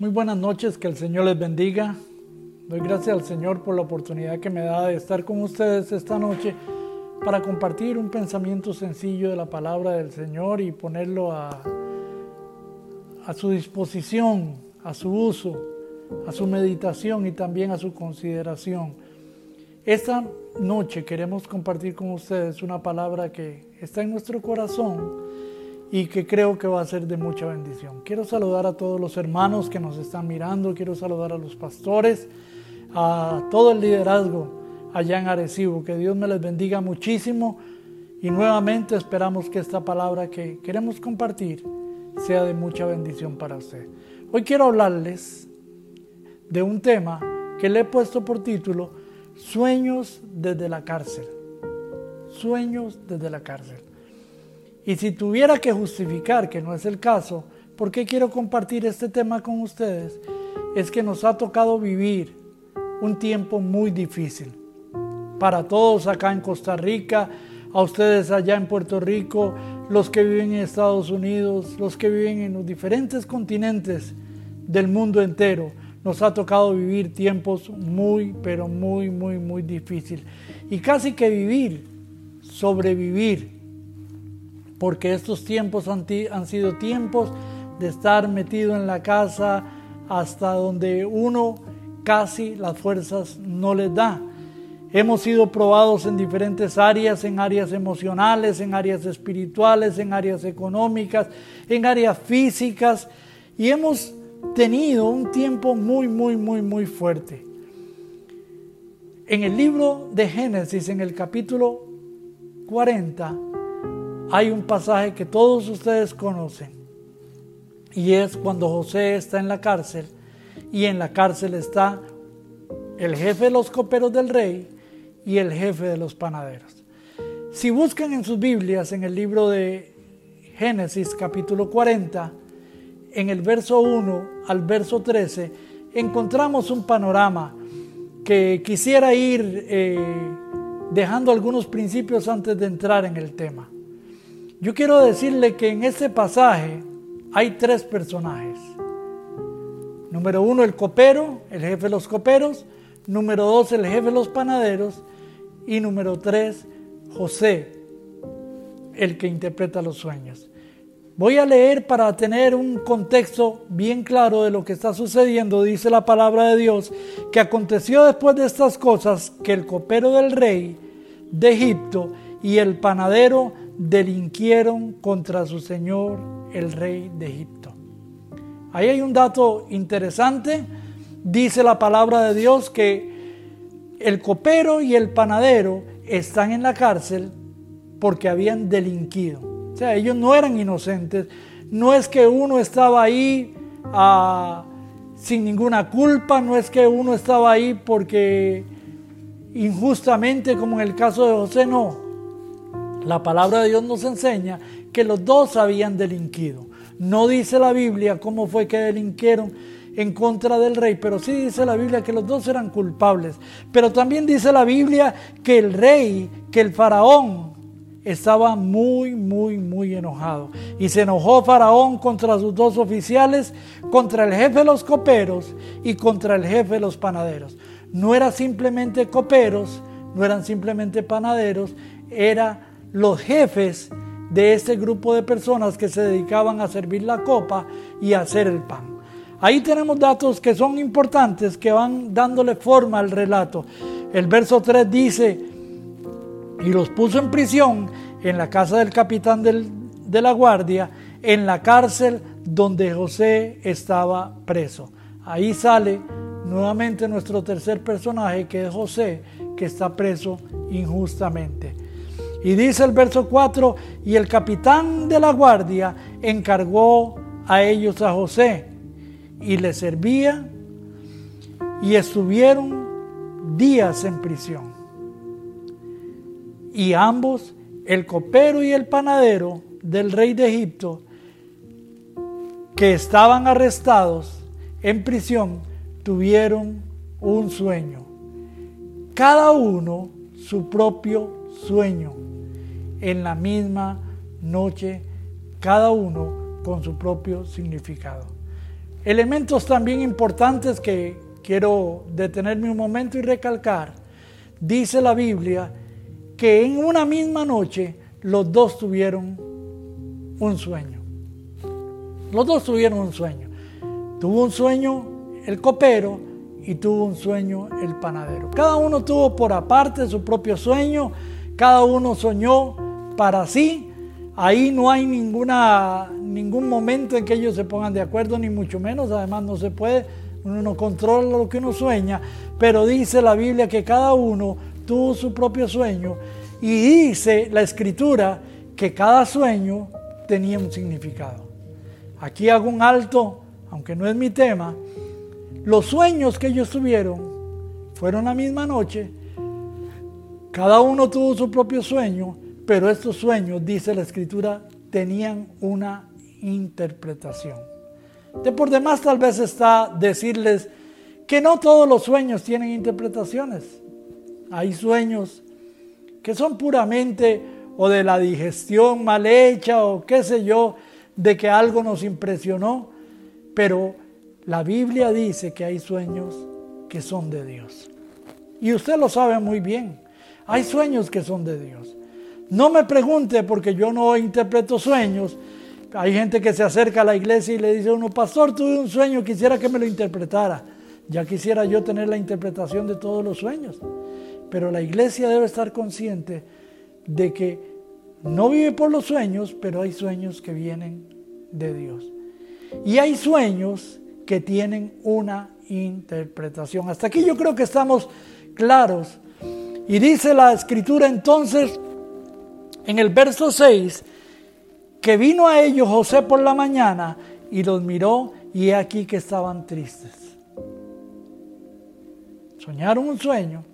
Muy buenas noches, que el Señor les bendiga. Doy gracias al Señor por la oportunidad que me da de estar con ustedes esta noche para compartir un pensamiento sencillo de la palabra del Señor y ponerlo a, a su disposición, a su uso, a su meditación y también a su consideración. Esta noche queremos compartir con ustedes una palabra que está en nuestro corazón y que creo que va a ser de mucha bendición. Quiero saludar a todos los hermanos que nos están mirando, quiero saludar a los pastores, a todo el liderazgo allá en Arecibo, que Dios me les bendiga muchísimo y nuevamente esperamos que esta palabra que queremos compartir sea de mucha bendición para usted. Hoy quiero hablarles de un tema que le he puesto por título Sueños desde la cárcel. Sueños desde la cárcel. Y si tuviera que justificar que no es el caso, ¿por qué quiero compartir este tema con ustedes? Es que nos ha tocado vivir un tiempo muy difícil. Para todos acá en Costa Rica, a ustedes allá en Puerto Rico, los que viven en Estados Unidos, los que viven en los diferentes continentes del mundo entero, nos ha tocado vivir tiempos muy, pero muy, muy, muy difíciles. Y casi que vivir, sobrevivir porque estos tiempos han, sido tiempos de estar metido en la casa hasta donde uno casi las fuerzas no les da. Hemos sido probados en diferentes áreas, en áreas emocionales, en áreas espirituales, en áreas económicas, en áreas físicas y hemos tenido un tiempo muy, muy, muy, muy fuerte. En el libro de Génesis, en el capítulo 40, hay un pasaje que todos ustedes conocen y es cuando José está en la cárcel y en la cárcel está el jefe de los coperos del rey y el jefe de los panaderos. Si buscan en sus Biblias en el libro de Génesis capítulo 40, en el verso 1 al verso 13, encontramos un panorama que quisiera ir eh, dejando algunos principios antes de entrar en el tema. Yo quiero decirle que en este pasaje hay tres personajes. Número uno, el copero, el jefe de los coperos. Número dos, el jefe de los panaderos. Y número tres, José, el que interpreta los sueños. Voy a leer para tener un contexto bien claro de lo que está sucediendo. Dice la palabra de Dios que aconteció después de estas cosas que el copero del rey de Egipto y el panadero delinquieron contra su señor, el rey de Egipto. Ahí hay un dato interesante. Dice la palabra de Dios que el copero y el panadero están en la cárcel porque habían delinquido. O sea, ellos no eran inocentes. No es que uno estaba ahí ah, sin ninguna culpa, no es que uno estaba ahí porque injustamente, como en el caso de José, no. La palabra de Dios nos enseña que los dos habían delinquido. No dice la Biblia cómo fue que delinquieron en contra del rey, pero sí dice la Biblia que los dos eran culpables. Pero también dice la Biblia que el rey, que el faraón, estaba muy, muy, muy enojado. Y se enojó Faraón contra sus dos oficiales, contra el jefe de los coperos y contra el jefe de los panaderos. No eran simplemente coperos, no eran simplemente panaderos, era los jefes de este grupo de personas que se dedicaban a servir la copa y a hacer el pan. Ahí tenemos datos que son importantes, que van dándole forma al relato. El verso 3 dice, y los puso en prisión en la casa del capitán de la guardia, en la cárcel donde José estaba preso. Ahí sale nuevamente nuestro tercer personaje, que es José, que está preso injustamente. Y dice el verso 4, y el capitán de la guardia encargó a ellos a José y le servía y estuvieron días en prisión. Y ambos, el copero y el panadero del rey de Egipto, que estaban arrestados en prisión, tuvieron un sueño. Cada uno su propio sueño en la misma noche, cada uno con su propio significado. elementos también importantes que quiero detenerme un momento y recalcar. Dice la Biblia que en una misma noche los dos tuvieron un sueño. Los dos tuvieron un sueño. Tuvo un sueño el copero y tuvo un sueño el panadero. Cada uno tuvo por aparte su propio sueño, cada uno soñó para sí. Ahí no hay ninguna, ningún momento en que ellos se pongan de acuerdo, ni mucho menos. Además no se puede, uno no controla lo que uno sueña, pero dice la Biblia que cada uno tuvo su propio sueño y dice la escritura que cada sueño tenía un significado. Aquí hago un alto, aunque no es mi tema. Los sueños que ellos tuvieron fueron la misma noche. Cada uno tuvo su propio sueño, pero estos sueños, dice la escritura, tenían una interpretación. De por demás tal vez está decirles que no todos los sueños tienen interpretaciones. Hay sueños que son puramente o de la digestión mal hecha o qué sé yo, de que algo nos impresionó, pero la Biblia dice que hay sueños que son de Dios. Y usted lo sabe muy bien, hay sueños que son de Dios. No me pregunte porque yo no interpreto sueños. Hay gente que se acerca a la iglesia y le dice a uno, pastor, tuve un sueño, quisiera que me lo interpretara. Ya quisiera yo tener la interpretación de todos los sueños. Pero la iglesia debe estar consciente de que no vive por los sueños, pero hay sueños que vienen de Dios. Y hay sueños que tienen una interpretación. Hasta aquí yo creo que estamos claros. Y dice la escritura entonces en el verso 6 que vino a ellos José por la mañana y los miró y he aquí que estaban tristes. Soñaron un sueño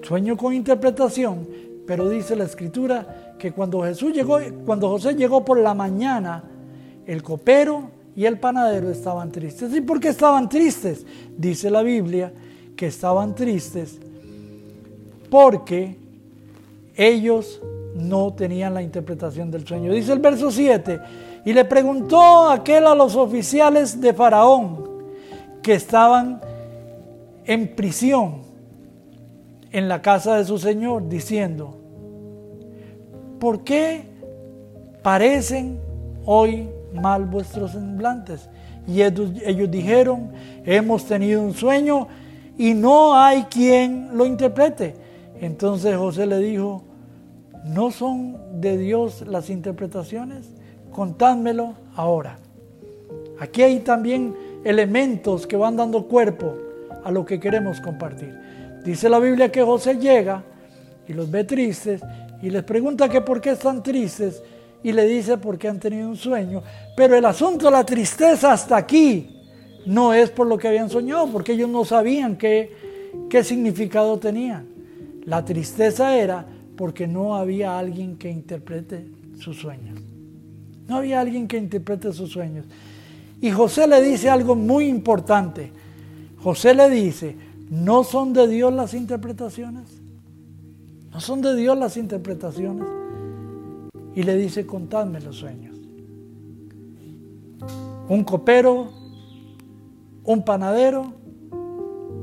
sueño con interpretación, pero dice la escritura que cuando Jesús llegó, cuando José llegó por la mañana, el copero y el panadero estaban tristes. ¿Y por qué estaban tristes? Dice la Biblia que estaban tristes porque ellos no tenían la interpretación del sueño. Dice el verso 7, y le preguntó aquel a los oficiales de Faraón que estaban en prisión en la casa de su Señor, diciendo, ¿por qué parecen hoy mal vuestros semblantes? Y ellos, ellos dijeron, hemos tenido un sueño y no hay quien lo interprete. Entonces José le dijo, ¿no son de Dios las interpretaciones? Contádmelo ahora. Aquí hay también elementos que van dando cuerpo a lo que queremos compartir. Dice la Biblia que José llega y los ve tristes y les pregunta que por qué están tristes y le dice por qué han tenido un sueño. Pero el asunto de la tristeza hasta aquí no es por lo que habían soñado, porque ellos no sabían qué, qué significado tenía. La tristeza era porque no había alguien que interprete sus sueños. No había alguien que interprete sus sueños. Y José le dice algo muy importante. José le dice, ¿No son de Dios las interpretaciones? ¿No son de Dios las interpretaciones? Y le dice, contadme los sueños. Un copero, un panadero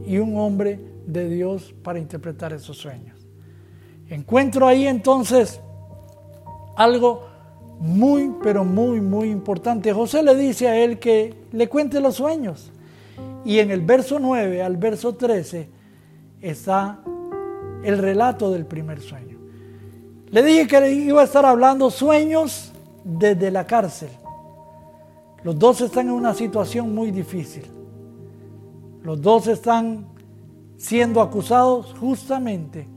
y un hombre de Dios para interpretar esos sueños. Encuentro ahí entonces algo muy, pero muy, muy importante. José le dice a él que le cuente los sueños. Y en el verso 9 al verso 13 está el relato del primer sueño. Le dije que iba a estar hablando sueños desde la cárcel. Los dos están en una situación muy difícil. Los dos están siendo acusados justamente.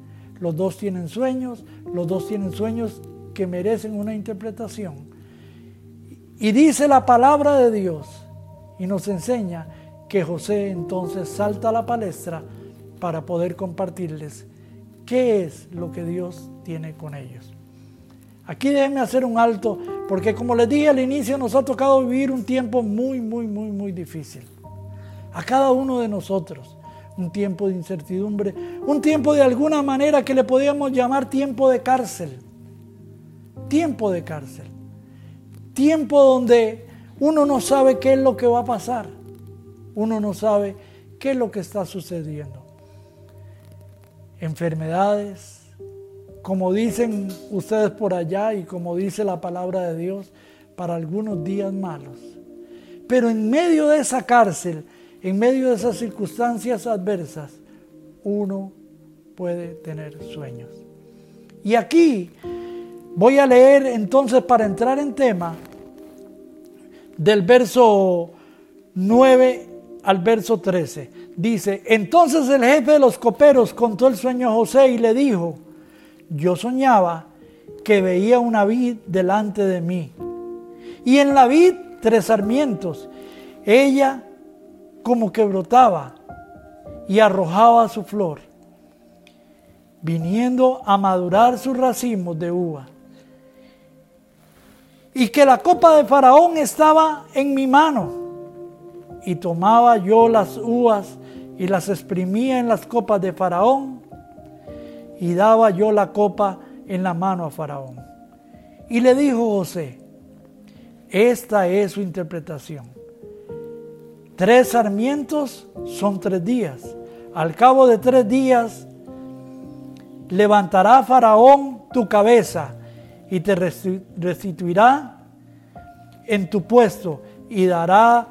Los dos tienen sueños, los dos tienen sueños que merecen una interpretación. Y dice la palabra de Dios y nos enseña que José entonces salta a la palestra para poder compartirles qué es lo que Dios tiene con ellos. Aquí déjenme hacer un alto, porque como les dije al inicio, nos ha tocado vivir un tiempo muy, muy, muy, muy difícil. A cada uno de nosotros, un tiempo de incertidumbre, un tiempo de alguna manera que le podíamos llamar tiempo de cárcel. Tiempo de cárcel. Tiempo donde uno no sabe qué es lo que va a pasar. Uno no sabe qué es lo que está sucediendo. Enfermedades, como dicen ustedes por allá y como dice la palabra de Dios, para algunos días malos. Pero en medio de esa cárcel, en medio de esas circunstancias adversas, uno puede tener sueños. Y aquí voy a leer entonces para entrar en tema del verso 9 al verso 13. Dice, entonces el jefe de los coperos contó el sueño a José y le dijo, yo soñaba que veía una vid delante de mí. Y en la vid tres sarmientos. Ella como que brotaba y arrojaba su flor, viniendo a madurar sus racimos de uva. Y que la copa de Faraón estaba en mi mano. Y tomaba yo las uvas y las exprimía en las copas de Faraón y daba yo la copa en la mano a Faraón. Y le dijo José, esta es su interpretación. Tres sarmientos son tres días. Al cabo de tres días levantará Faraón tu cabeza y te restituirá en tu puesto y dará,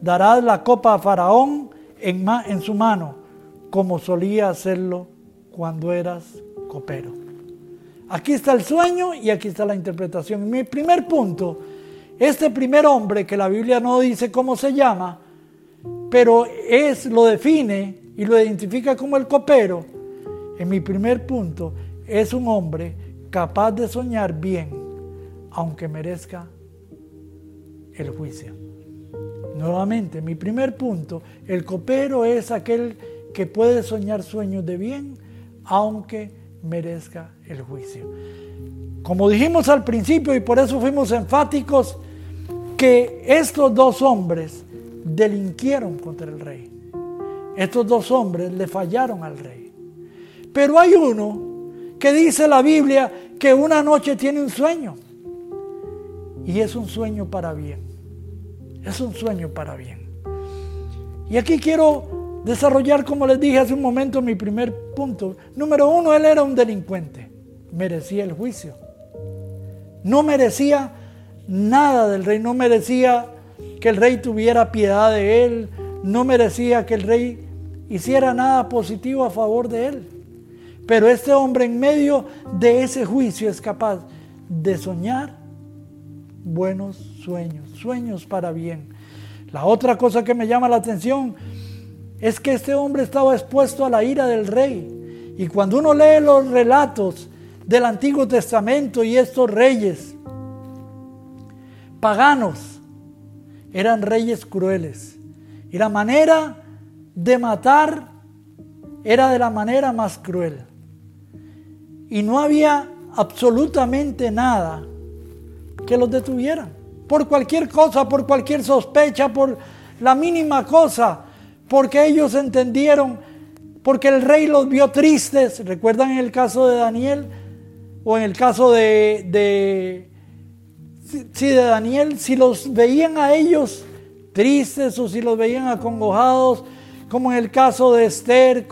la copa a Faraón en su mano, como solía hacerlo cuando eras copero. Aquí está el sueño y aquí está la interpretación. Mi primer punto, este primer hombre que la Biblia no dice cómo se llama, pero es lo define y lo identifica como el copero. En mi primer punto, es un hombre capaz de soñar bien, aunque merezca el juicio. Nuevamente, mi primer punto, el copero es aquel que puede soñar sueños de bien, aunque merezca el juicio. Como dijimos al principio y por eso fuimos enfáticos, que estos dos hombres delinquieron contra el rey. Estos dos hombres le fallaron al rey. Pero hay uno que dice la Biblia que una noche tiene un sueño. Y es un sueño para bien. Es un sueño para bien. Y aquí quiero desarrollar, como les dije hace un momento, mi primer punto. Número uno, él era un delincuente, merecía el juicio. No merecía nada del rey, no merecía que el rey tuviera piedad de él, no merecía que el rey hiciera nada positivo a favor de él. Pero este hombre en medio de ese juicio es capaz de soñar buenos sueños, sueños para bien. La otra cosa que me llama la atención es que este hombre estaba expuesto a la ira del rey. Y cuando uno lee los relatos del Antiguo Testamento y estos reyes paganos, eran reyes crueles. Y la manera de matar era de la manera más cruel. Y no había absolutamente nada que los detuvieran. Por cualquier cosa, por cualquier sospecha, por la mínima cosa porque ellos entendieron, porque el rey los vio tristes. ¿Recuerdan el caso de Daniel? O en el caso de, de, sí, de Daniel, si los veían a ellos tristes o si los veían acongojados, como en el caso de Esther,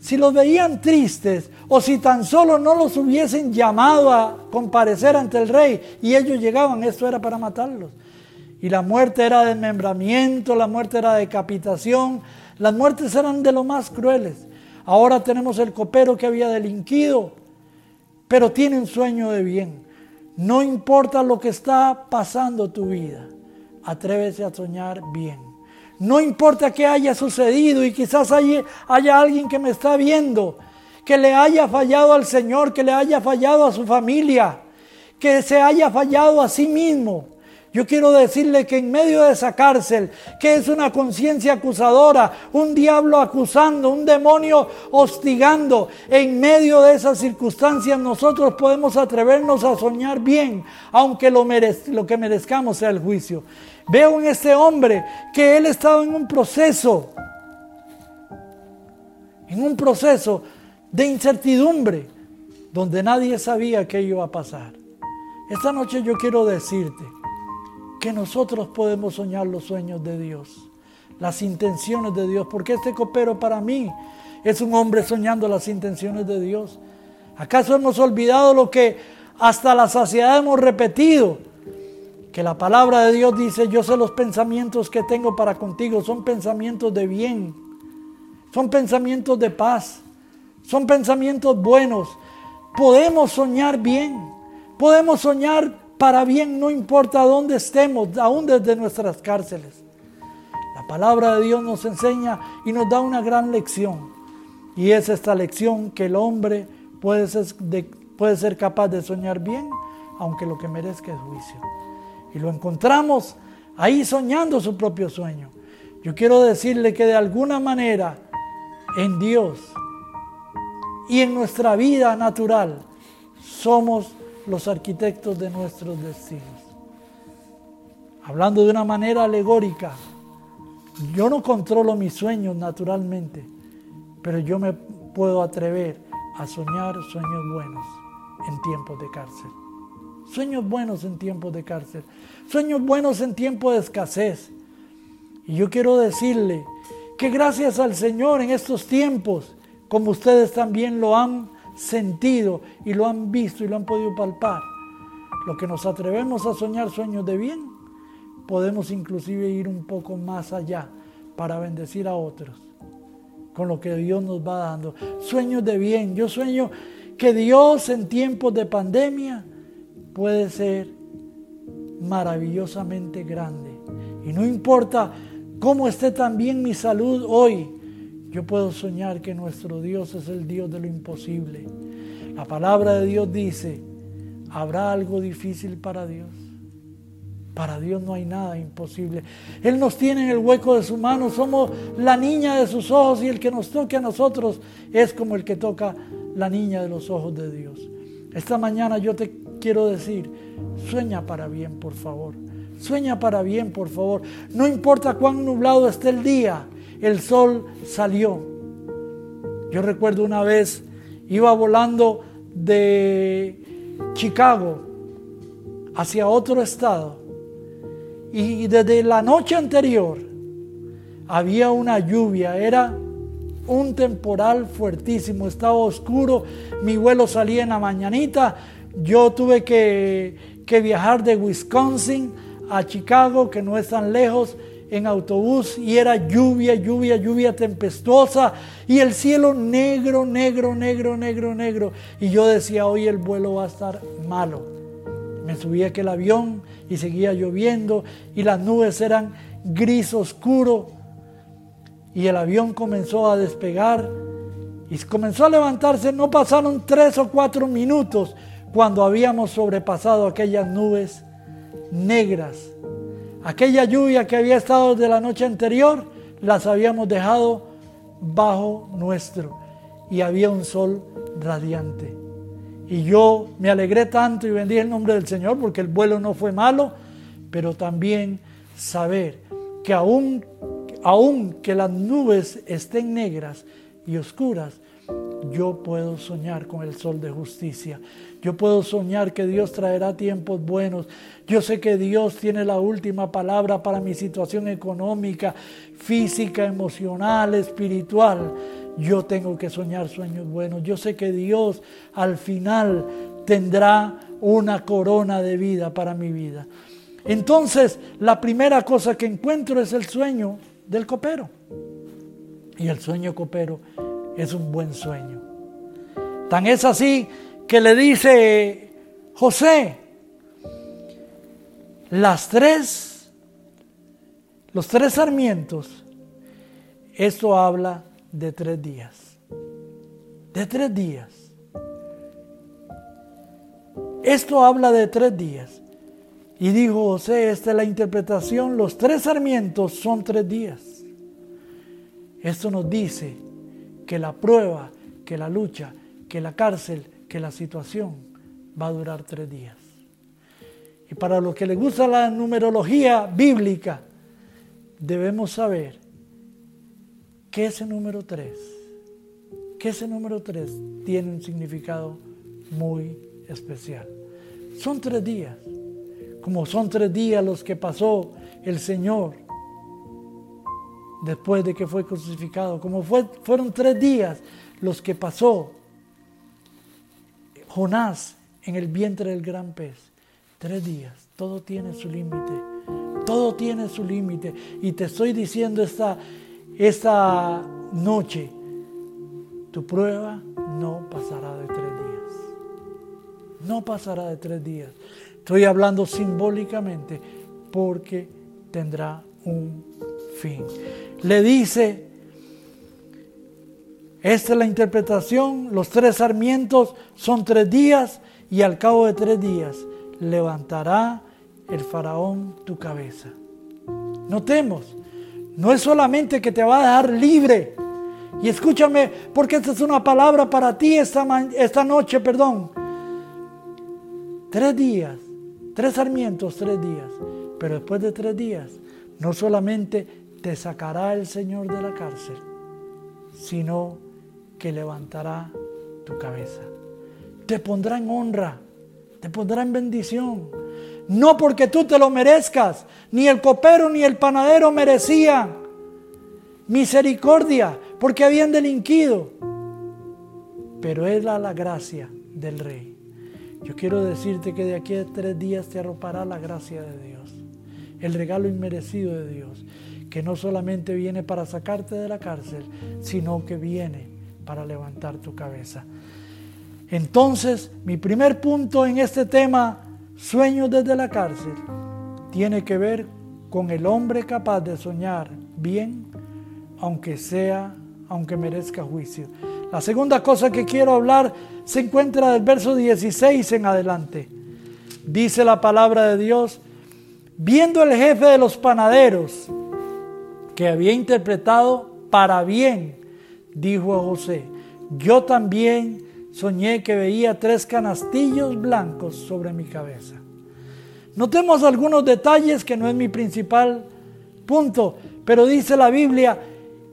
si los veían tristes o si tan solo no los hubiesen llamado a comparecer ante el rey y ellos llegaban, esto era para matarlos. Y la muerte era desmembramiento, la muerte era decapitación, las muertes eran de lo más crueles. Ahora tenemos el copero que había delinquido, pero tiene un sueño de bien. No importa lo que está pasando tu vida, atrévese a soñar bien. No importa qué haya sucedido y quizás haya, haya alguien que me está viendo, que le haya fallado al Señor, que le haya fallado a su familia, que se haya fallado a sí mismo. Yo quiero decirle que en medio de esa cárcel, que es una conciencia acusadora, un diablo acusando, un demonio hostigando, en medio de esas circunstancias nosotros podemos atrevernos a soñar bien, aunque lo, que merezcamos sea el juicio. Veo en este hombre que él estaba en un proceso, en un proceso de incertidumbre, donde nadie sabía qué iba a pasar. Esta noche yo quiero decirte, que nosotros podemos soñar los sueños de Dios, las intenciones de Dios, porque este copero para mí es un hombre soñando las intenciones de Dios. ¿Acaso hemos olvidado lo que hasta la saciedad hemos repetido? Que la palabra de Dios dice, yo sé los pensamientos que tengo para contigo, son pensamientos de bien, son pensamientos de paz, son pensamientos buenos. Podemos soñar bien, podemos soñar para bien, no importa dónde estemos, aún desde nuestras cárceles. La palabra de Dios nos enseña y nos da una gran lección. Y es esta lección que el hombre puede ser, puede ser capaz de soñar bien, aunque lo que merezca es juicio. Y lo encontramos ahí soñando su propio sueño. Yo quiero decirle que de alguna manera en Dios y en nuestra vida natural somos los arquitectos de nuestros destinos. Hablando de una manera alegórica, yo no controlo mis sueños naturalmente, pero yo me puedo atrever a soñar sueños buenos en tiempos de cárcel. Sueños buenos en tiempos de cárcel. Sueños buenos en tiempos de escasez. Y yo quiero decirle que gracias al Señor en estos tiempos, como ustedes también lo han sentido y lo han visto y lo han podido palpar, lo que nos atrevemos a soñar sueños de bien, podemos inclusive ir un poco más allá para bendecir a otros con lo que Dios nos va dando. Sueños de bien. Yo sueño que Dios en tiempos de pandemia puede ser maravillosamente grande. Y no importa cómo esté también mi salud hoy, yo puedo soñar que nuestro Dios es el Dios de lo imposible. La palabra de Dios dice, ¿habrá algo difícil para Dios? Para Dios no hay nada imposible. Él nos tiene en el hueco de su mano, somos la niña de sus ojos y el que nos toque a nosotros es como el que toca la niña de los ojos de Dios. Esta mañana yo te quiero decir, sueña para bien, por favor. Sueña para bien, por favor. No importa cuán nublado esté el día, el sol salió. Yo recuerdo una vez, iba volando de Chicago hacia otro estado y desde la noche anterior había una lluvia, era un temporal fuertísimo, estaba oscuro, mi vuelo salía en la mañanita, yo tuve que, que viajar de Wisconsin a Chicago, que no es tan lejos, en autobús y era lluvia, lluvia, lluvia tempestuosa y el cielo negro, negro, negro, negro, negro. Y yo decía, hoy el vuelo va a estar malo. Me subí a aquel avión y seguía lloviendo y las nubes eran gris oscuro y el avión comenzó a despegar y comenzó a levantarse. No pasaron tres o cuatro minutos cuando habíamos sobrepasado aquellas nubes negras. Aquella lluvia que había estado de la noche anterior, las habíamos dejado bajo nuestro y había un sol radiante. Y yo me alegré tanto y bendí el nombre del Señor porque el vuelo no fue malo, pero también saber que aún, aún que las nubes estén negras y oscuras, yo puedo soñar con el sol de justicia. Yo puedo soñar que Dios traerá tiempos buenos. Yo sé que Dios tiene la última palabra para mi situación económica, física, emocional, espiritual yo tengo que soñar sueños buenos. Yo sé que Dios al final tendrá una corona de vida para mi vida. Entonces, la primera cosa que encuentro es el sueño del copero. Y el sueño copero es un buen sueño. Tan es así que le dice José, las tres, los tres sarmientos, esto habla de tres días. De tres días. Esto habla de tres días. Y dijo José, esta es la interpretación, los tres sarmientos son tres días. Esto nos dice que la prueba, que la lucha, que la cárcel, que la situación va a durar tres días. Y para los que les gusta la numerología bíblica, debemos saber que ese número 3, que ese número 3 tiene un significado muy especial. Son tres días. como son tres días los que pasó el Señor después de que fue crucificado, como fue, fueron tres días los que pasó Jonás en el vientre del gran pez. Tres días, todo tiene su límite, todo tiene su límite. Y te estoy diciendo esta, esta noche, tu prueba no pasará de tres días. No pasará de tres días. Estoy hablando simbólicamente porque tendrá un fin. Le dice, esta es la interpretación, los tres sarmientos son tres días y al cabo de tres días levantará el faraón tu cabeza. Notemos, no es solamente que te va a dejar libre. Y escúchame, porque esta es una palabra para ti esta, esta noche, perdón. Tres días, tres sarmientos, tres días. Pero después de tres días, no solamente te sacará el Señor de la cárcel, sino que levantará tu cabeza. Te pondrá en honra, te pondrá en bendición. No porque tú te lo merezcas, ni el copero ni el panadero merecían misericordia, porque habían delinquido. Pero era la gracia del rey. Yo quiero decirte que de aquí a tres días te arropará la gracia de Dios, el regalo inmerecido de Dios, que no solamente viene para sacarte de la cárcel, sino que viene para levantar tu cabeza. Entonces, mi primer punto en este tema, sueños desde la cárcel, tiene que ver con el hombre capaz de soñar bien, aunque sea, aunque merezca juicio. La segunda cosa que quiero hablar se encuentra del verso 16 en adelante. Dice la palabra de Dios, viendo el jefe de los panaderos que había interpretado para bien, dijo a José, yo también soñé que veía tres canastillos blancos sobre mi cabeza. Notemos algunos detalles que no es mi principal punto, pero dice la Biblia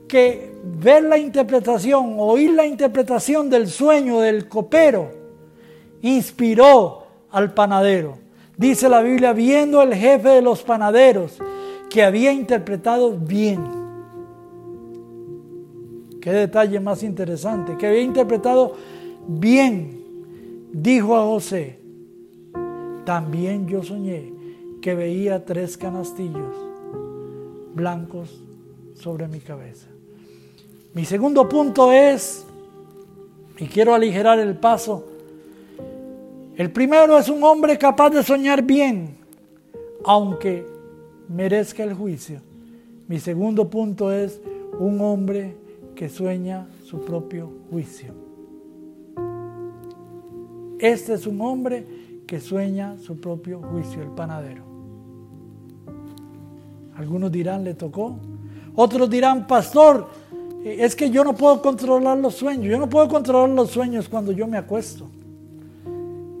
que ver la interpretación, oír la interpretación del sueño del copero, inspiró al panadero. Dice la Biblia, viendo el jefe de los panaderos que había interpretado bien. Qué detalle más interesante, que había interpretado bien, dijo a José, también yo soñé que veía tres canastillos blancos sobre mi cabeza. Mi segundo punto es, y quiero aligerar el paso, el primero es un hombre capaz de soñar bien, aunque merezca el juicio. Mi segundo punto es un hombre que sueña su propio juicio. Este es un hombre que sueña su propio juicio, el panadero. Algunos dirán, le tocó. Otros dirán, pastor, es que yo no puedo controlar los sueños. Yo no puedo controlar los sueños cuando yo me acuesto.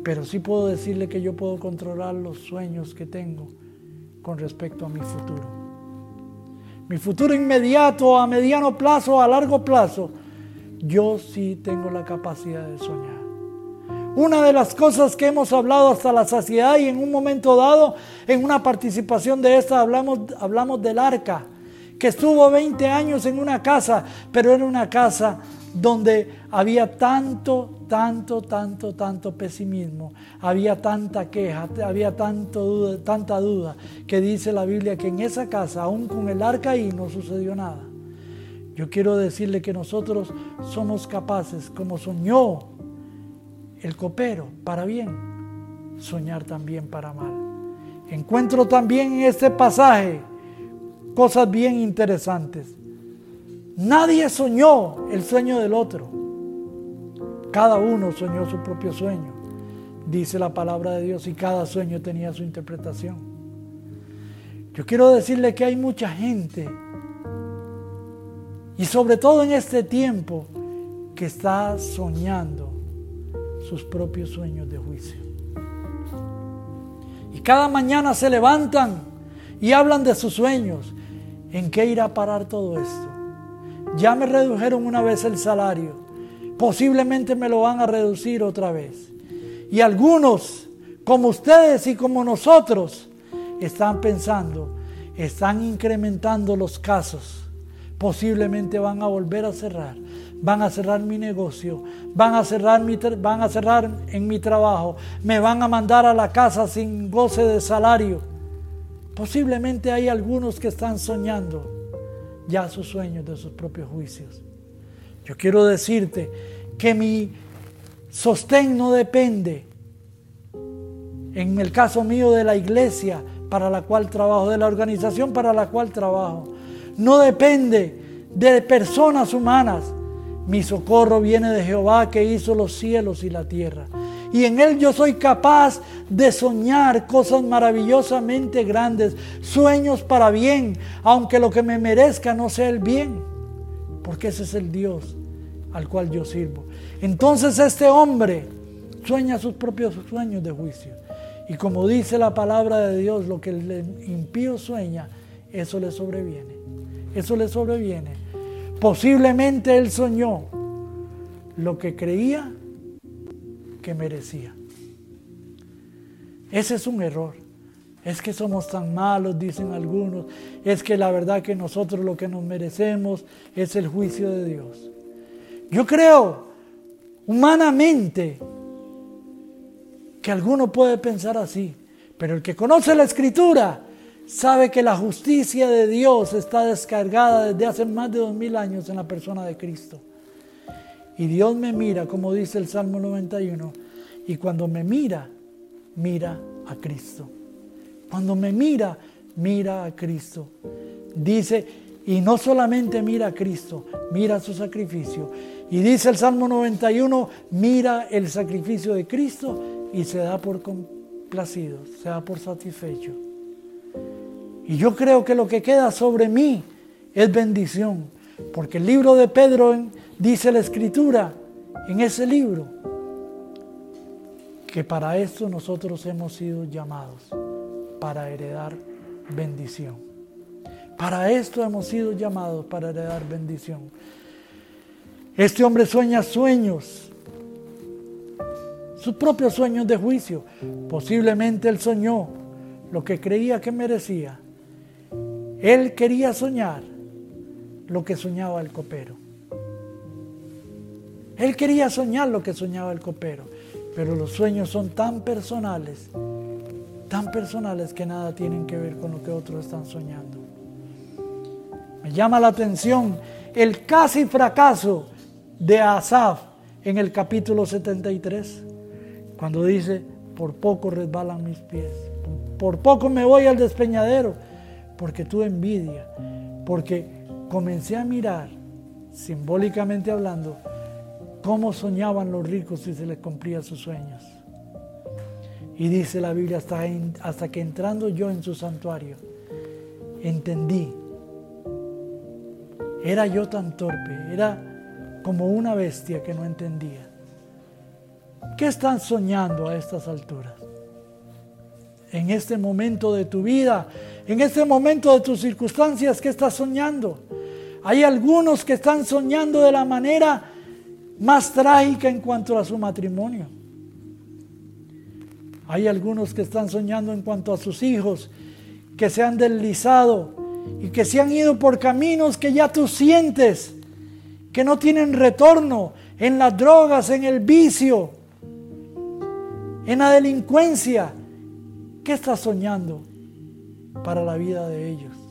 Pero sí puedo decirle que yo puedo controlar los sueños que tengo con respecto a mi futuro. Mi futuro inmediato, a mediano plazo, a largo plazo, yo sí tengo la capacidad de soñar. Una de las cosas que hemos hablado hasta la saciedad y en un momento dado, en una participación de esta, hablamos, hablamos del arca que estuvo 20 años en una casa, pero era una casa donde había tanto, tanto, tanto, tanto pesimismo, había tanta queja, había tanto, tanta duda, que dice la Biblia que en esa casa, aún con el arca ahí, no sucedió nada. Yo quiero decirle que nosotros somos capaces, como soñó el copero, para bien, soñar también para mal. Encuentro también en este pasaje cosas bien interesantes. Nadie soñó el sueño del otro. Cada uno soñó su propio sueño, dice la palabra de Dios, y cada sueño tenía su interpretación. Yo quiero decirle que hay mucha gente, y sobre todo en este tiempo, que está soñando sus propios sueños de juicio. Y cada mañana se levantan y hablan de sus sueños ¿En qué irá a parar todo esto? Ya me redujeron una vez el salario. Posiblemente me lo van a reducir otra vez. Y algunos como ustedes y como nosotros, están pensando, están incrementando los casos. Posiblemente van a volver a cerrar, van a cerrar mi negocio, van a cerrar, mi, van a cerrar en mi trabajo, me van a mandar a la casa sin goce de salario. Posiblemente hay algunos que están soñando ya sus sueños de sus propios juicios. Yo quiero decirte que mi sostén no depende, en el caso mío de la iglesia para la cual trabajo, de la organización para la cual trabajo, no depende de personas humanas. Mi socorro viene de Jehová que hizo los cielos y la tierra. Y en Él yo soy capaz de soñar cosas maravillosamente grandes, sueños para bien, aunque lo que me merezca no sea el bien, porque ese es el Dios al cual yo sirvo. Entonces este hombre sueña sus propios sueños de juicio. Y como dice la palabra de Dios, lo que el impío sueña, eso le sobreviene. Eso le sobreviene. Posiblemente él soñó lo que creía merecía. Ese es un error. Es que somos tan malos, dicen algunos. Es que la verdad que nosotros lo que nos merecemos es el juicio de Dios. Yo creo humanamente que alguno puede pensar así, pero el que conoce la escritura sabe que la justicia de Dios está descargada desde hace más de dos mil años en la persona de Cristo. Y Dios me mira, como dice el Salmo 91, y cuando me mira, mira a Cristo. Cuando me mira, mira a Cristo. Dice, y no solamente mira a Cristo, mira su sacrificio. Y dice el Salmo 91, mira el sacrificio de Cristo y se da por complacido, se da por satisfecho. Y yo creo que lo que queda sobre mí es bendición, porque el libro de Pedro dice la escritura en ese libro que para esto nosotros hemos sido llamados, para heredar bendición. Para esto hemos sido llamados, para heredar bendición. Este hombre sueña sueños, sus propios sueños de juicio. Posiblemente él soñó lo que creía que merecía. Él quería soñar lo que soñaba el copero. Él quería soñar lo que soñaba el copero, pero los sueños son tan personales, tan personales que nada tienen que ver con lo que otros están soñando. Me llama la atención el casi fracaso de Asaf en el capítulo 73, cuando dice, por poco resbalan mis pies, por poco me voy al despeñadero, porque tuve envidia, porque comencé a mirar, simbólicamente hablando, cómo soñaban los ricos y se les cumplían sus sueños. Y dice la Biblia, hasta, hasta que entrando yo en su santuario, entendí, era yo tan torpe, era como una bestia que no entendía. ¿Qué están soñando a estas alturas? En este momento de tu vida, en este momento de tus circunstancias, ¿qué estás soñando? Hay algunos que están soñando de la manera más trágica en cuanto a su matrimonio. Hay algunos que están soñando en cuanto a sus hijos que se han deslizado y que se han ido por caminos que ya tú sientes que no tienen retorno en las drogas, en el vicio, en la delincuencia. ¿Qué estás soñando para la vida de ellos?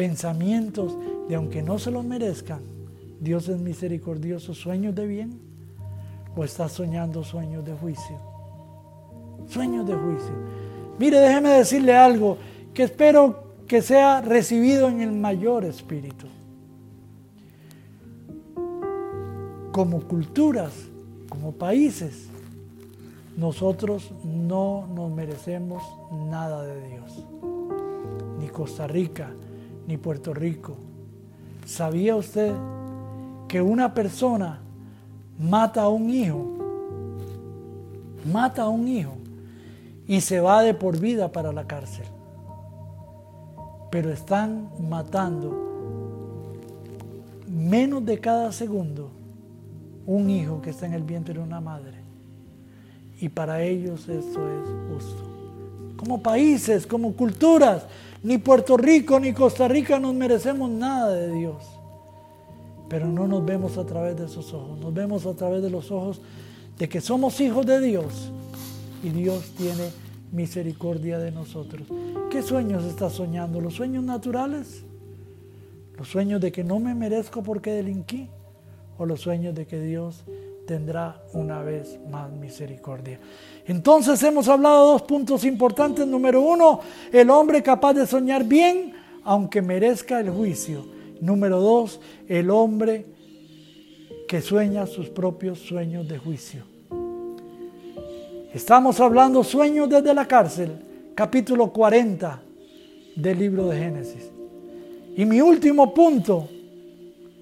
Pensamientos de aunque no se lo merezcan, Dios es misericordioso, sueños de bien o estás soñando sueños de juicio. Sueños de juicio. Mire, déjeme decirle algo que espero que sea recibido en el mayor espíritu. como culturas, como países, nosotros no nos merecemos nada de Dios. Ni Costa Rica, ni Puerto Rico. ¿Sabía usted que una persona mata a un hijo? Mata a un hijo y se va de por vida para la cárcel. Pero están matando menos de cada segundo un hijo que está en el vientre de una madre. y para ellos esto es justo. Como países, como culturas, ni Puerto Rico ni Costa Rica nos merecemos nada de Dios. Pero no nos vemos a través de esos ojos, nos vemos a través de los ojos de que somos hijos de Dios y Dios tiene misericordia de nosotros. ¿Qué sueños estás soñando? ¿Los sueños naturales? ¿Los sueños de que no me merezco porque delinquí? ¿O los sueños de que Dios tendrá una vez más misericordia? Entonces hemos hablado de dos puntos importantes. Número uno, el hombre capaz de soñar bien aunque merezca el juicio. Número dos, el hombre que sueña sus propios sueños de juicio. Estamos hablando sueños desde la cárcel, capítulo 40 del libro de Génesis. Y mi último punto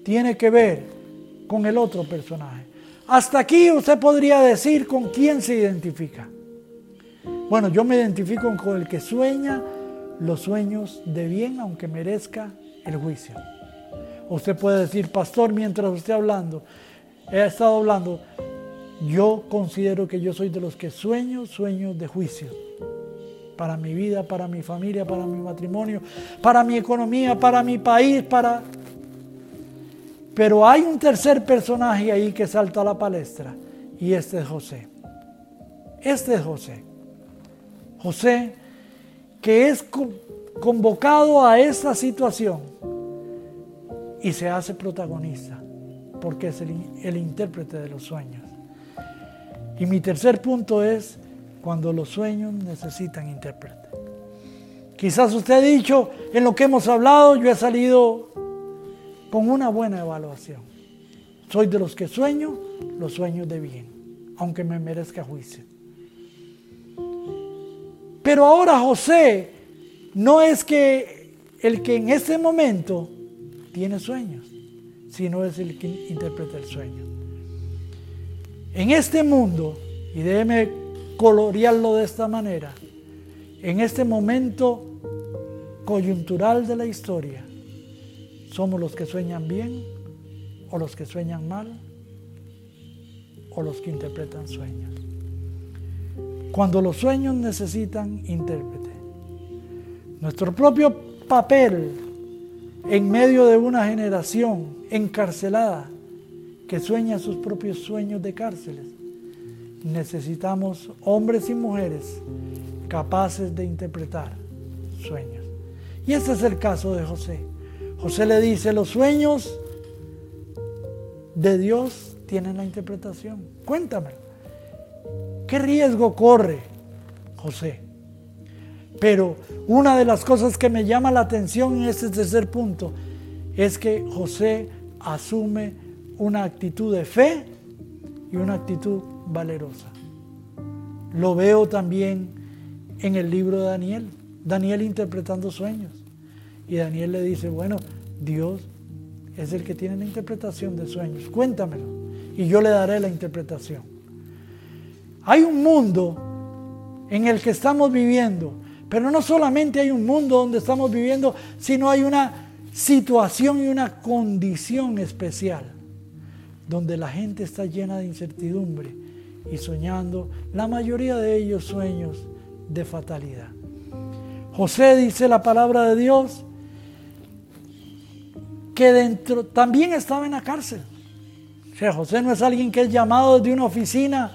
tiene que ver con el otro personaje. Hasta aquí usted podría decir con quién se identifica. Bueno, yo me identifico con el que sueña los sueños de bien aunque merezca el juicio. Usted puede decir, pastor, mientras usted hablando, he estado hablando, yo considero que yo soy de los que sueño sueños de juicio. Para mi vida, para mi familia, para mi matrimonio, para mi economía, para mi país, para... Pero hay un tercer personaje ahí que salta a la palestra y este es José. Este es José. José que es convocado a esta situación y se hace protagonista porque es el, el intérprete de los sueños. Y mi tercer punto es cuando los sueños necesitan intérprete. Quizás usted ha dicho, en lo que hemos hablado, yo he salido con una buena evaluación. Soy de los que sueño los sueños de bien, aunque me merezca juicio. Pero ahora José no es que el que en este momento tiene sueños, sino es el que interpreta el sueño. En este mundo, y déjeme colorearlo de esta manera, en este momento coyuntural de la historia, somos los que sueñan bien o los que sueñan mal o los que interpretan sueños. Cuando los sueños necesitan intérprete, nuestro propio papel en medio de una generación encarcelada que sueña sus propios sueños de cárceles. Necesitamos hombres y mujeres capaces de interpretar sueños. Y ese es el caso de José. José le dice, los sueños de Dios tienen la interpretación. Cuéntame, ¿qué riesgo corre José? Pero una de las cosas que me llama la atención en este tercer punto es que José asume una actitud de fe y una actitud valerosa. Lo veo también en el libro de Daniel. Daniel interpretando sueños. Y Daniel le dice, bueno, Dios es el que tiene la interpretación de sueños. Cuéntamelo. Y yo le daré la interpretación. Hay un mundo en el que estamos viviendo. Pero no solamente hay un mundo donde estamos viviendo, sino hay una situación y una condición especial donde la gente está llena de incertidumbre y soñando, la mayoría de ellos sueños de fatalidad. José dice la palabra de Dios que dentro también estaba en la cárcel. O sea, José no es alguien que es llamado de una oficina,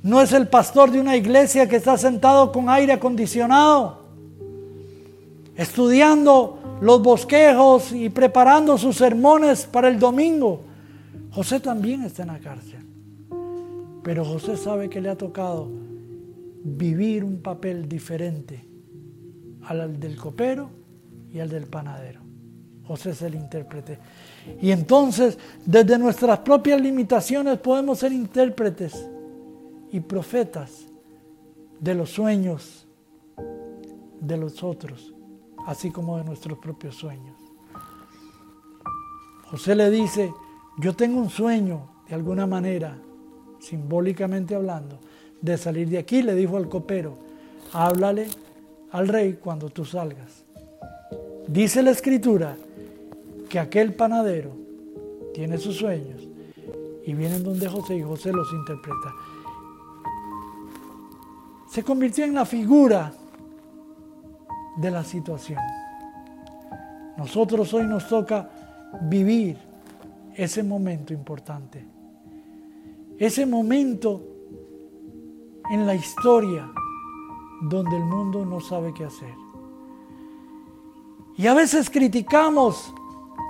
no es el pastor de una iglesia que está sentado con aire acondicionado, estudiando los bosquejos y preparando sus sermones para el domingo. José también está en la cárcel, pero José sabe que le ha tocado vivir un papel diferente al del copero y al del panadero. José es el intérprete. Y entonces, desde nuestras propias limitaciones podemos ser intérpretes y profetas de los sueños de los otros, así como de nuestros propios sueños. José le dice, yo tengo un sueño, de alguna manera, simbólicamente hablando, de salir de aquí, le dijo al copero, háblale al rey cuando tú salgas. Dice la escritura que aquel panadero tiene sus sueños y vienen donde José y José los interpreta. se convirtió en la figura de la situación. Nosotros hoy nos toca vivir ese momento importante. Ese momento en la historia donde el mundo no sabe qué hacer. Y a veces criticamos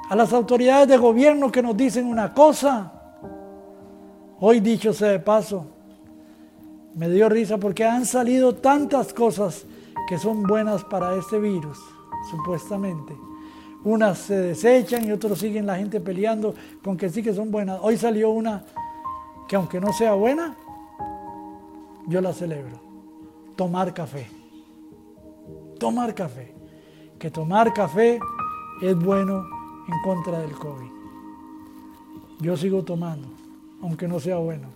a las autoridades de gobierno que nos dicen una cosa. Hoy dicho sea de paso, me dio risa porque han salido tantas cosas que son buenas para este virus, supuestamente. Unas se desechan y otros siguen la gente peleando con que sí que son buenas. Hoy salió una que aunque no sea buena, yo la celebro. Tomar café. Tomar café. Que tomar café es bueno en contra del COVID. Yo sigo tomando, aunque no sea bueno.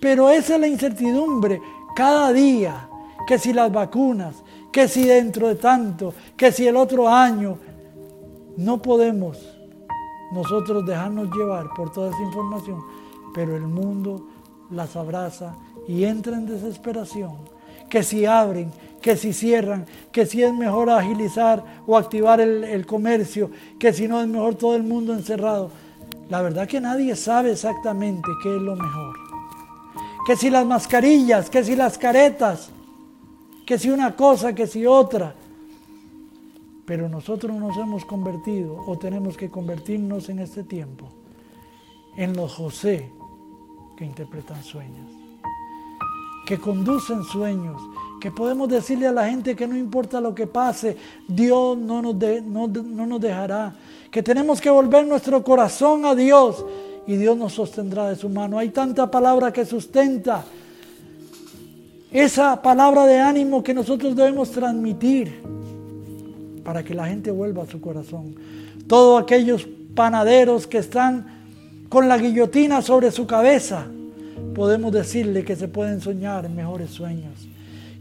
Pero esa es la incertidumbre cada día, que si las vacunas, que si dentro de tanto, que si el otro año, no podemos nosotros dejarnos llevar por toda esa información, pero el mundo las abraza y entra en desesperación. Que si abren, que si cierran, que si es mejor agilizar o activar el, comercio, que si no es mejor todo el mundo encerrado. La verdad que nadie sabe exactamente qué es lo mejor. Que si las mascarillas, que si las caretas, que si una cosa, que si otra. Pero nosotros nos hemos convertido o tenemos que convertirnos en este tiempo en los José que interpretan sueños, que conducen sueños, que podemos decirle a la gente que no importa lo que pase, Dios no nos, no, no nos dejará, que tenemos que volver nuestro corazón a Dios y Dios nos sostendrá de su mano. Hay tanta palabra que sustenta esa palabra de ánimo que nosotros debemos transmitir para que la gente vuelva a su corazón. Todos aquellos panaderos que están con la guillotina sobre su cabeza, podemos decirle que se pueden soñar mejores sueños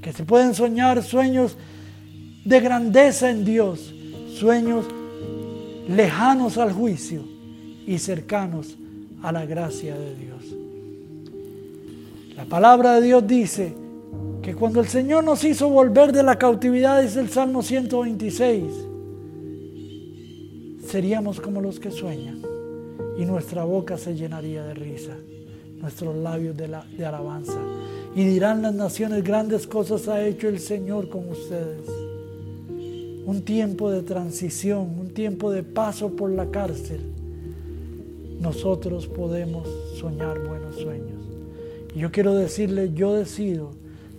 que se pueden soñar sueños de grandeza en Dios, sueños lejanos al juicio y cercanos a la gracia de Dios. La palabra de Dios dice que cuando el Señor nos hizo volver de la cautividad, es el Salmo 126, seríamos como los que sueñan y nuestra boca se llenaría de risa, nuestros labios de, de alabanza y dirán las naciones, grandes cosas ha hecho el Señor con ustedes. Un tiempo de transición, un tiempo de paso por la cárcel. Nosotros podemos soñar buenos sueños. Y yo quiero decirle, yo decido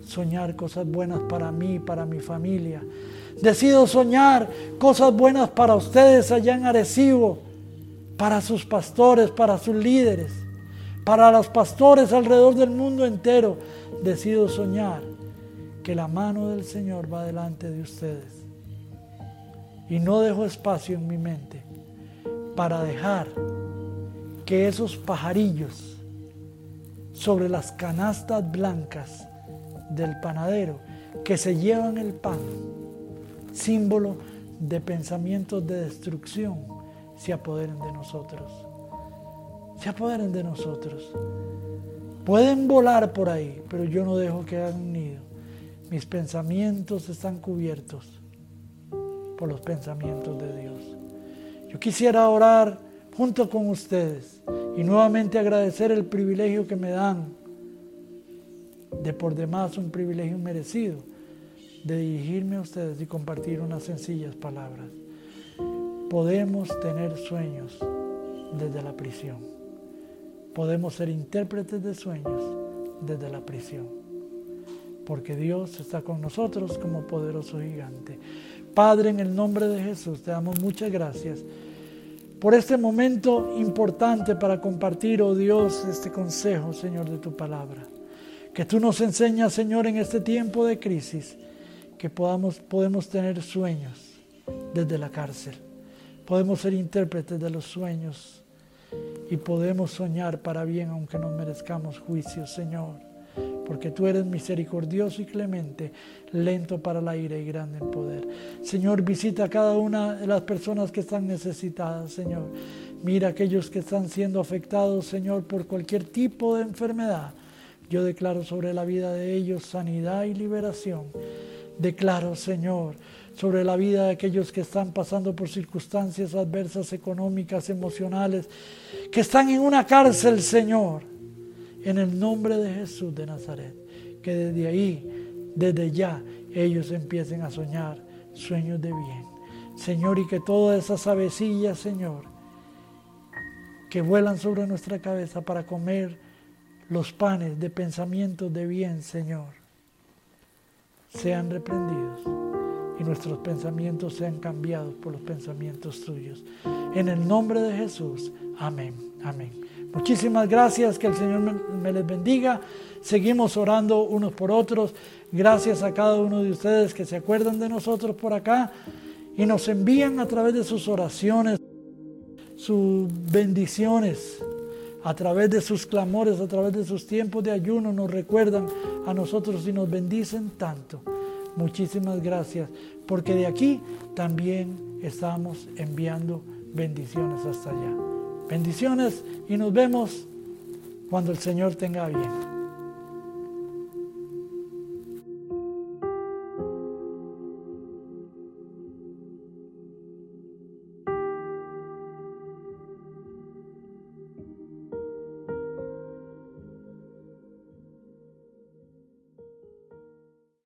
soñar cosas buenas para mí, para mi familia. Decido soñar cosas buenas para ustedes allá en Arecibo, para sus pastores, para sus líderes, para los pastores alrededor del mundo entero decido soñar que la mano del Señor va delante de ustedes. Y no dejo espacio en mi mente para dejar que esos pajarillos sobre las canastas blancas del panadero que se llevan el pan, símbolo de pensamientos de destrucción, se apoderen de nosotros. Se apoderen de nosotros. Pueden volar por ahí, pero yo no dejo que hagan un nido. Mis pensamientos están cubiertos por los pensamientos de Dios. Yo quisiera orar junto con ustedes y nuevamente agradecer el privilegio que me dan, de por demás un privilegio merecido, de dirigirme a ustedes y compartir unas sencillas palabras. Podemos tener sueños desde la prisión podemos ser intérpretes de sueños desde la prisión, porque Dios está con nosotros como poderoso gigante. Padre, en el nombre de Jesús, te damos muchas gracias por este momento importante para compartir, oh Dios, este consejo, Señor, de tu palabra. Que tú nos enseñas, Señor, en este tiempo de crisis, que podamos, podemos tener sueños desde la cárcel. Podemos ser intérpretes de los sueños y podemos soñar para bien aunque no merezcamos juicio, Señor, porque tú eres misericordioso y clemente, lento para la ira y grande en poder. Señor, visita a cada una de las personas que están necesitadas, Señor. Mira a aquellos que están siendo afectados, Señor, por cualquier tipo de enfermedad. Yo declaro sobre la vida de ellos sanidad y liberación. Declaro, Señor, sobre la vida de aquellos que están pasando por circunstancias adversas, económicas, emocionales, que están en una cárcel, Señor, en el nombre de Jesús de Nazaret. Que desde ahí, desde ya, ellos empiecen a soñar sueños de bien. Señor, y que todas esas avecillas, Señor, que vuelan sobre nuestra cabeza para comer los panes de pensamientos de bien, Señor, sean reprendidos y nuestros pensamientos sean cambiados por los pensamientos tuyos. En el nombre de Jesús, amén, amén. Muchísimas gracias, que el Señor me, les bendiga. Seguimos orando unos por otros. Gracias a cada uno de ustedes que se acuerdan de nosotros por acá y nos envían a través de sus oraciones, sus bendiciones, a través de sus clamores, a través de sus tiempos de ayuno, nos recuerdan a nosotros y nos bendicen tanto. Muchísimas gracias, porque de aquí también estamos enviando bendiciones hasta allá. Bendiciones y nos vemos cuando el Señor tenga bien.